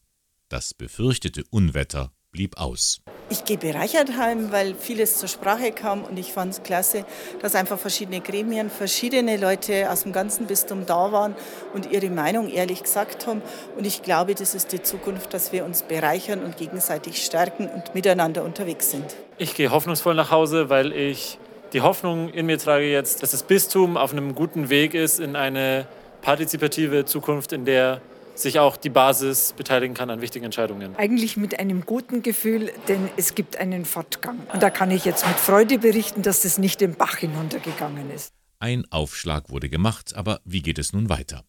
Das befürchtete Unwetter blieb aus. Ich gehe bereichert heim, weil vieles zur Sprache kam und ich fand es klasse, dass einfach verschiedene Gremien, verschiedene Leute aus dem ganzen Bistum da waren und ihre Meinung ehrlich gesagt haben. Und ich glaube, das ist die Zukunft, dass wir uns bereichern und gegenseitig stärken und miteinander unterwegs sind. Ich gehe hoffnungsvoll nach Hause, weil ich die Hoffnung in mir trage jetzt, dass das Bistum auf einem guten Weg ist in eine partizipative Zukunft, in der sich auch die Basis beteiligen kann an wichtigen Entscheidungen. Eigentlich mit einem guten Gefühl, denn es gibt einen Fortgang. Und da kann ich jetzt mit Freude berichten, dass das nicht den Bach hinuntergegangen ist. Ein Aufschlag wurde gemacht, aber wie geht es nun weiter?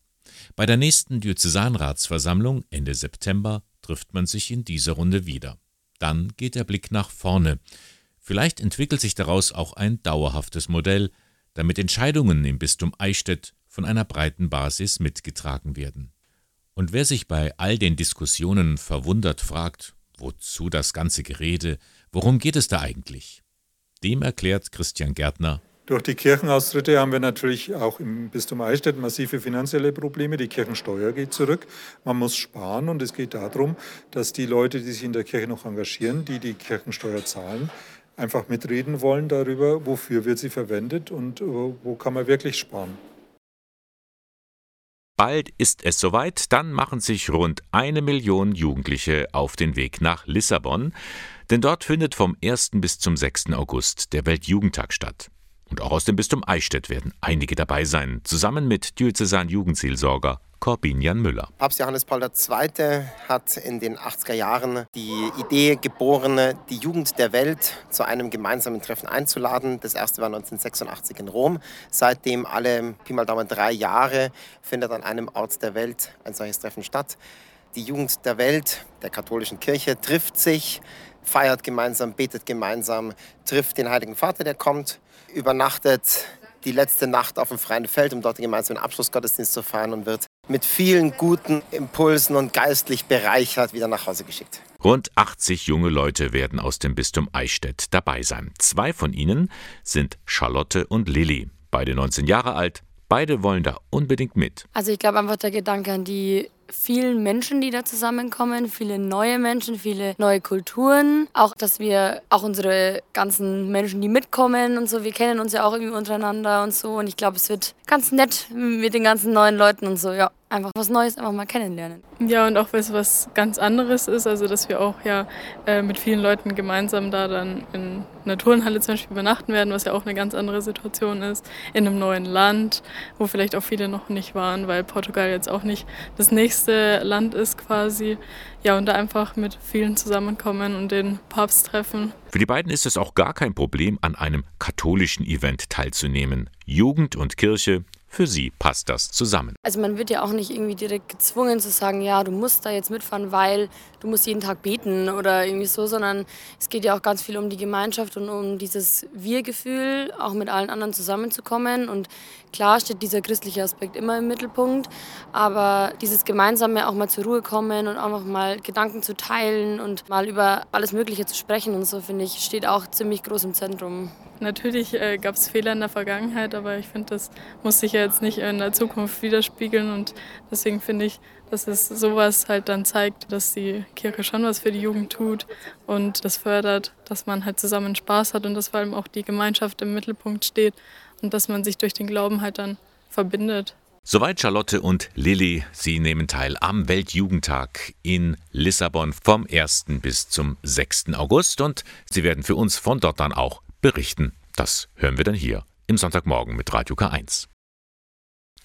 Bei der nächsten Diözesanratsversammlung Ende September trifft man sich in dieser Runde wieder. Dann geht der Blick nach vorne. Vielleicht entwickelt sich daraus auch ein dauerhaftes Modell, damit Entscheidungen im Bistum Eichstätt von einer breiten Basis mitgetragen werden. Und wer sich bei all den Diskussionen verwundert fragt, wozu das ganze Gerede, worum geht es da eigentlich? Dem erklärt Christian Gärtner. Durch die Kirchenaustritte haben wir natürlich auch im Bistum Eichstätt massive finanzielle Probleme. Die Kirchensteuer geht zurück. Man muss sparen und es geht darum, dass die Leute, die sich in der Kirche noch engagieren, die die Kirchensteuer zahlen, einfach mitreden wollen darüber, wofür wird sie verwendet und wo kann man wirklich sparen. Bald ist es soweit, dann machen sich rund eine Million Jugendliche auf den Weg nach Lissabon, denn dort findet vom 1. bis zum 6. August der Weltjugendtag statt. Und auch aus dem Bistum Eichstätt werden einige dabei sein, zusammen mit Diözesan Jugendseelsorger Corbinian Müller. Papst Johannes Paul II. hat in den 80er Jahren die Idee geboren, die Jugend der Welt zu einem gemeinsamen Treffen einzuladen. Das erste war 1986 in Rom. Seitdem alle Pi mal Daumen drei Jahre findet an einem Ort der Welt ein solches Treffen statt. Die Jugend der Welt, der katholischen Kirche, trifft sich, feiert gemeinsam, betet gemeinsam, trifft den Heiligen Vater, der kommt, übernachtet die letzte Nacht auf dem freien Feld, um dort gemeinsam den Abschlussgottesdienst zu feiern und wird mit vielen guten Impulsen und geistlich bereichert wieder nach Hause geschickt. Rund 80 junge Leute werden aus dem Bistum Eichstätt dabei sein. Zwei von ihnen sind Charlotte und Lilly, beide 19 Jahre alt. Beide wollen da unbedingt mit. Also ich glaube einfach der Gedanke an die vielen Menschen, die da zusammenkommen, viele neue Menschen, viele neue Kulturen. Auch, dass wir auch unsere ganzen Menschen, die mitkommen und so, wir kennen uns ja auch irgendwie untereinander und so. Und ich glaube, es wird ganz nett mit den ganzen neuen Leuten und so, ja einfach was Neues einfach mal kennenlernen. Ja, und auch weil es was ganz anderes ist, also dass wir auch ja äh, mit vielen Leuten gemeinsam da dann in einer Turnhalle zum Beispiel übernachten werden, was ja auch eine ganz andere Situation ist, in einem neuen Land, wo vielleicht auch viele noch nicht waren, weil Portugal jetzt auch nicht das nächste Land ist quasi. Ja, und da einfach mit vielen zusammenkommen und den Papst treffen. Für die beiden ist es auch gar kein Problem, an einem katholischen Event teilzunehmen. Jugend und Kirche für sie passt das zusammen. Also man wird ja auch nicht irgendwie direkt gezwungen zu sagen, ja, du musst da jetzt mitfahren, weil du musst jeden Tag beten oder irgendwie so, sondern es geht ja auch ganz viel um die Gemeinschaft und um dieses Wir-Gefühl, auch mit allen anderen zusammenzukommen. Und klar steht dieser christliche Aspekt immer im Mittelpunkt, aber dieses gemeinsame auch mal zur Ruhe kommen und auch noch mal Gedanken zu teilen und mal über alles Mögliche zu sprechen und so, finde ich, steht auch ziemlich groß im Zentrum. Natürlich äh, gab es Fehler in der Vergangenheit, aber ich finde, das muss sich ja jetzt nicht in der Zukunft widerspiegeln. Und deswegen finde ich, dass es sowas halt dann zeigt, dass die Kirche schon was für die Jugend tut und das fördert, dass man halt zusammen Spaß hat und dass vor allem auch die Gemeinschaft im Mittelpunkt steht und dass man sich durch den Glauben halt dann verbindet. Soweit Charlotte und Lilly. Sie nehmen teil am Weltjugendtag in Lissabon vom 1. bis zum 6. August und sie werden für uns von dort dann auch berichten. Das hören wir dann hier im Sonntagmorgen mit Radio K1.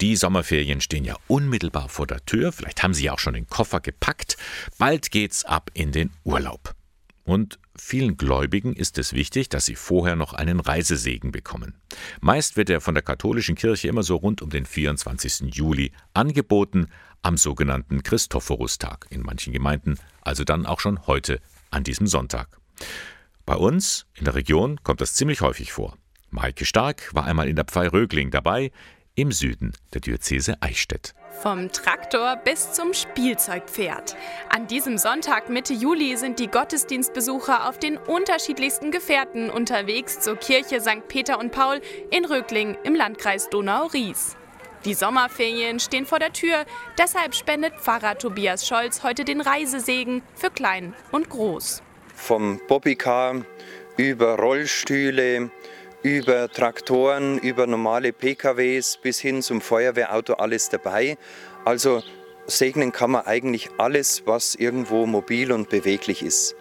Die Sommerferien stehen ja unmittelbar vor der Tür. Vielleicht haben Sie ja auch schon den Koffer gepackt. Bald geht's ab in den Urlaub. Und vielen Gläubigen ist es wichtig, dass sie vorher noch einen Reisesegen bekommen. Meist wird er von der katholischen Kirche immer so rund um den 24. Juli angeboten, am sogenannten Christophorustag. In manchen Gemeinden also dann auch schon heute an diesem Sonntag. Bei uns in der Region kommt das ziemlich häufig vor. Maike Stark war einmal in der Pfarrei Rögling dabei, im Süden der Diözese Eichstätt. Vom Traktor bis zum Spielzeugpferd. An diesem Sonntag Mitte Juli sind die Gottesdienstbesucher auf den unterschiedlichsten Gefährten unterwegs zur Kirche St. Peter und Paul in Rögling im Landkreis Donau-Ries. Die Sommerferien stehen vor der Tür, deshalb spendet Pfarrer Tobias Scholz heute den Reisesegen für Klein und Groß vom Bobbycar über Rollstühle, über Traktoren, über normale PKWs bis hin zum Feuerwehrauto alles dabei. Also segnen kann man eigentlich alles, was irgendwo mobil und beweglich ist.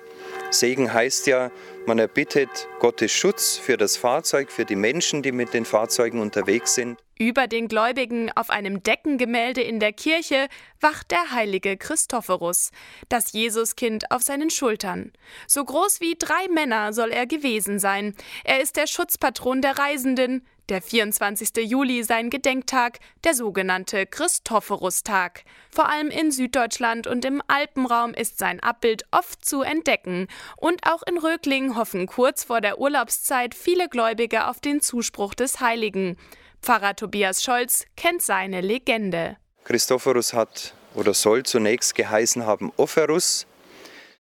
Segen heißt ja, man erbittet Gottes Schutz für das Fahrzeug, für die Menschen, die mit den Fahrzeugen unterwegs sind. Über den Gläubigen auf einem Deckengemälde in der Kirche wacht der heilige Christophorus, das Jesuskind auf seinen Schultern. So groß wie drei Männer soll er gewesen sein. Er ist der Schutzpatron der Reisenden, der 24. Juli sein Gedenktag, der sogenannte Christophorustag. Vor allem in Süddeutschland und im Alpenraum ist sein Abbild oft zu entdecken. Und auch in Rögling hoffen kurz vor der Urlaubszeit viele Gläubige auf den Zuspruch des Heiligen. Pfarrer Tobias Scholz kennt seine Legende. Christophorus hat oder soll zunächst geheißen haben Opherus,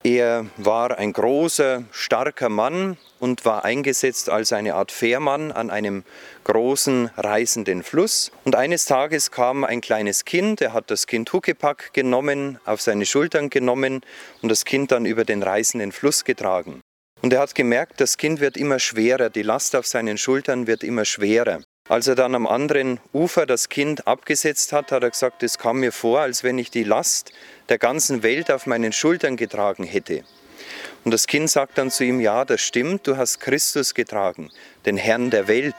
er war ein großer, starker Mann und war eingesetzt als eine Art Fährmann an einem großen, reißenden Fluss. Und eines Tages kam ein kleines Kind, er hat das Kind Huckepack genommen, auf seine Schultern genommen und das Kind dann über den reißenden Fluss getragen. Und er hat gemerkt, das Kind wird immer schwerer, die Last auf seinen Schultern wird immer schwerer. Als er dann am anderen Ufer das Kind abgesetzt hat, hat er gesagt, es kam mir vor, als wenn ich die Last der ganzen Welt auf meinen Schultern getragen hätte. Und das Kind sagt dann zu ihm, ja, das stimmt, du hast Christus getragen, den Herrn der Welt.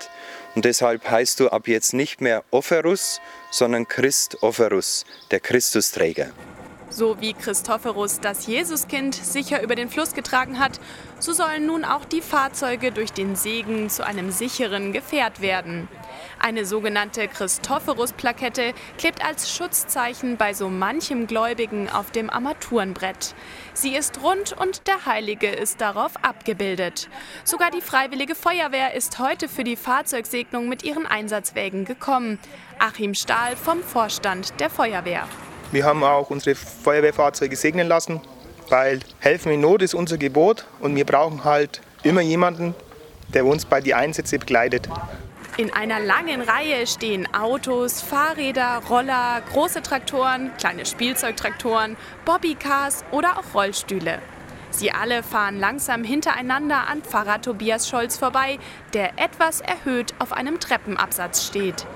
Und deshalb heißt du ab jetzt nicht mehr Opherus, sondern Christ Opherus, der Christusträger. So wie Christophorus das Jesuskind sicher über den Fluss getragen hat, so sollen nun auch die Fahrzeuge durch den Segen zu einem sicheren Gefährt werden. Eine sogenannte Christophorus-Plakette klebt als Schutzzeichen bei so manchem Gläubigen auf dem Armaturenbrett. Sie ist rund und der Heilige ist darauf abgebildet. Sogar die Freiwillige Feuerwehr ist heute für die Fahrzeugsegnung mit ihren Einsatzwägen gekommen. Achim Stahl vom Vorstand der Feuerwehr. Wir haben auch unsere Feuerwehrfahrzeuge segnen lassen, weil helfen in Not ist unser Gebot und wir brauchen halt immer jemanden, der uns bei den Einsätzen begleitet. In einer langen Reihe stehen Autos, Fahrräder, Roller, große Traktoren, kleine Spielzeugtraktoren, Bobbycars oder auch Rollstühle. Sie alle fahren langsam hintereinander an Pfarrer Tobias Scholz vorbei, der etwas erhöht auf einem Treppenabsatz steht.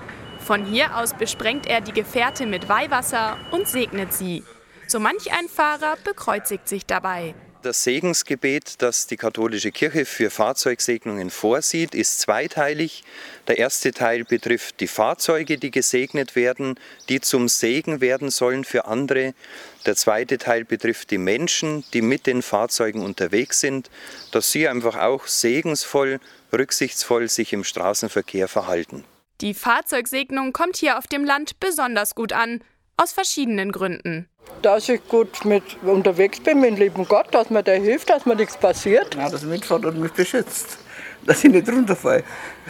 Von hier aus besprengt er die Gefährte mit Weihwasser und segnet sie. So manch ein Fahrer bekreuzigt sich dabei. Das Segensgebet, das die katholische Kirche für Fahrzeugsegnungen vorsieht, ist zweiteilig. Der erste Teil betrifft die Fahrzeuge, die gesegnet werden, die zum Segen werden sollen für andere. Der zweite Teil betrifft die Menschen, die mit den Fahrzeugen unterwegs sind, dass sie einfach auch segensvoll, rücksichtsvoll sich im Straßenverkehr verhalten. Die Fahrzeugsegnung kommt hier auf dem Land besonders gut an, aus verschiedenen Gründen. Dass ich gut mit unterwegs bin mit dem lieben Gott, dass mir der hilft, dass mir nichts passiert. Ja, dass er mitfährt und mich beschützt, dass ich nicht runterfalle.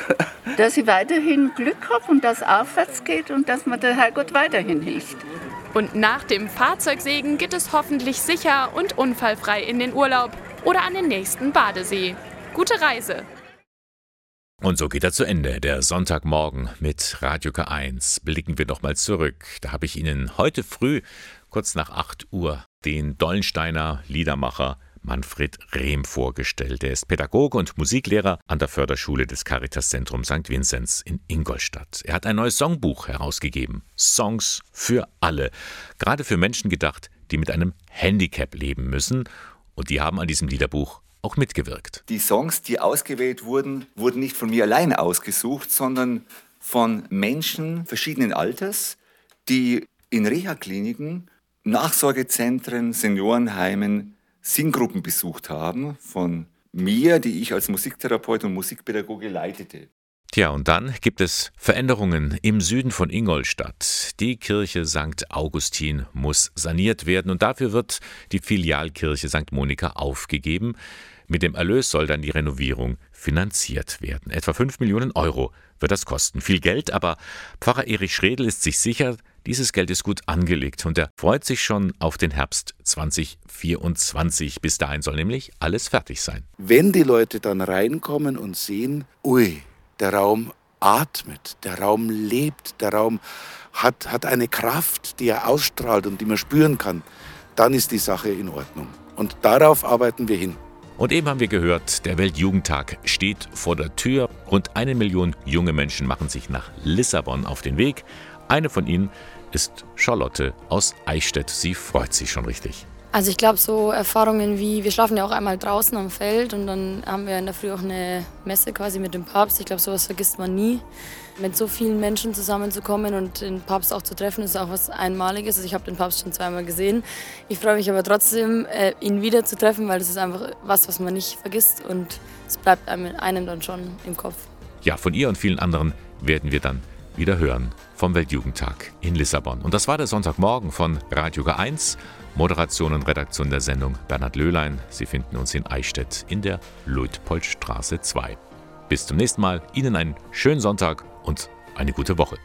dass ich weiterhin Glück habe und dass es aufwärts geht und dass mir der Herrgott weiterhin hilft. Und nach dem Fahrzeugsegen geht es hoffentlich sicher und unfallfrei in den Urlaub oder an den nächsten Badesee. Gute Reise! Und so geht er zu Ende, der Sonntagmorgen mit Radio K1. Blicken wir nochmal zurück. Da habe ich Ihnen heute früh, kurz nach 8 Uhr, den Dollensteiner Liedermacher Manfred Rehm vorgestellt. Er ist Pädagoge und Musiklehrer an der Förderschule des Caritas-Zentrum St. Vinzenz in Ingolstadt. Er hat ein neues Songbuch herausgegeben. Songs für alle. Gerade für Menschen gedacht, die mit einem Handicap leben müssen. Und die haben an diesem Liederbuch auch mitgewirkt. Die Songs, die ausgewählt wurden, wurden nicht von mir allein ausgesucht, sondern von Menschen verschiedenen Alters, die in Reha-Kliniken, Nachsorgezentren, Seniorenheimen Singgruppen besucht haben von mir, die ich als Musiktherapeut und Musikpädagoge leitete. Tja, und dann gibt es Veränderungen im Süden von Ingolstadt. Die Kirche St. Augustin muss saniert werden und dafür wird die Filialkirche St. Monika aufgegeben. Mit dem Erlös soll dann die Renovierung finanziert werden. Etwa 5 Millionen Euro wird das kosten. Viel Geld, aber Pfarrer Erich Schredel ist sich sicher, dieses Geld ist gut angelegt und er freut sich schon auf den Herbst 2024. Bis dahin soll nämlich alles fertig sein. Wenn die Leute dann reinkommen und sehen, ui, der Raum atmet, der Raum lebt, der Raum hat, hat eine Kraft, die er ausstrahlt und die man spüren kann, dann ist die Sache in Ordnung. Und darauf arbeiten wir hin. Und eben haben wir gehört, der Weltjugendtag steht vor der Tür. Rund eine Million junge Menschen machen sich nach Lissabon auf den Weg. Eine von ihnen ist Charlotte aus Eichstätt. Sie freut sich schon richtig. Also ich glaube, so Erfahrungen wie, wir schlafen ja auch einmal draußen am Feld und dann haben wir in der Früh auch eine Messe quasi mit dem Papst. Ich glaube, sowas vergisst man nie. Mit so vielen Menschen zusammenzukommen und den Papst auch zu treffen, ist auch was Einmaliges. Also ich habe den Papst schon zweimal gesehen. Ich freue mich aber trotzdem, äh, ihn wieder zu treffen, weil das ist einfach was, was man nicht vergisst und es bleibt einem dann schon im Kopf. Ja, von ihr und vielen anderen werden wir dann wieder hören vom Weltjugendtag in Lissabon. Und das war der Sonntagmorgen von Radio G1. Moderation und Redaktion der Sendung Bernhard Löhlein. Sie finden uns in Eichstätt in der Luitpoldstraße 2. Bis zum nächsten Mal. Ihnen einen schönen Sonntag und eine gute Woche.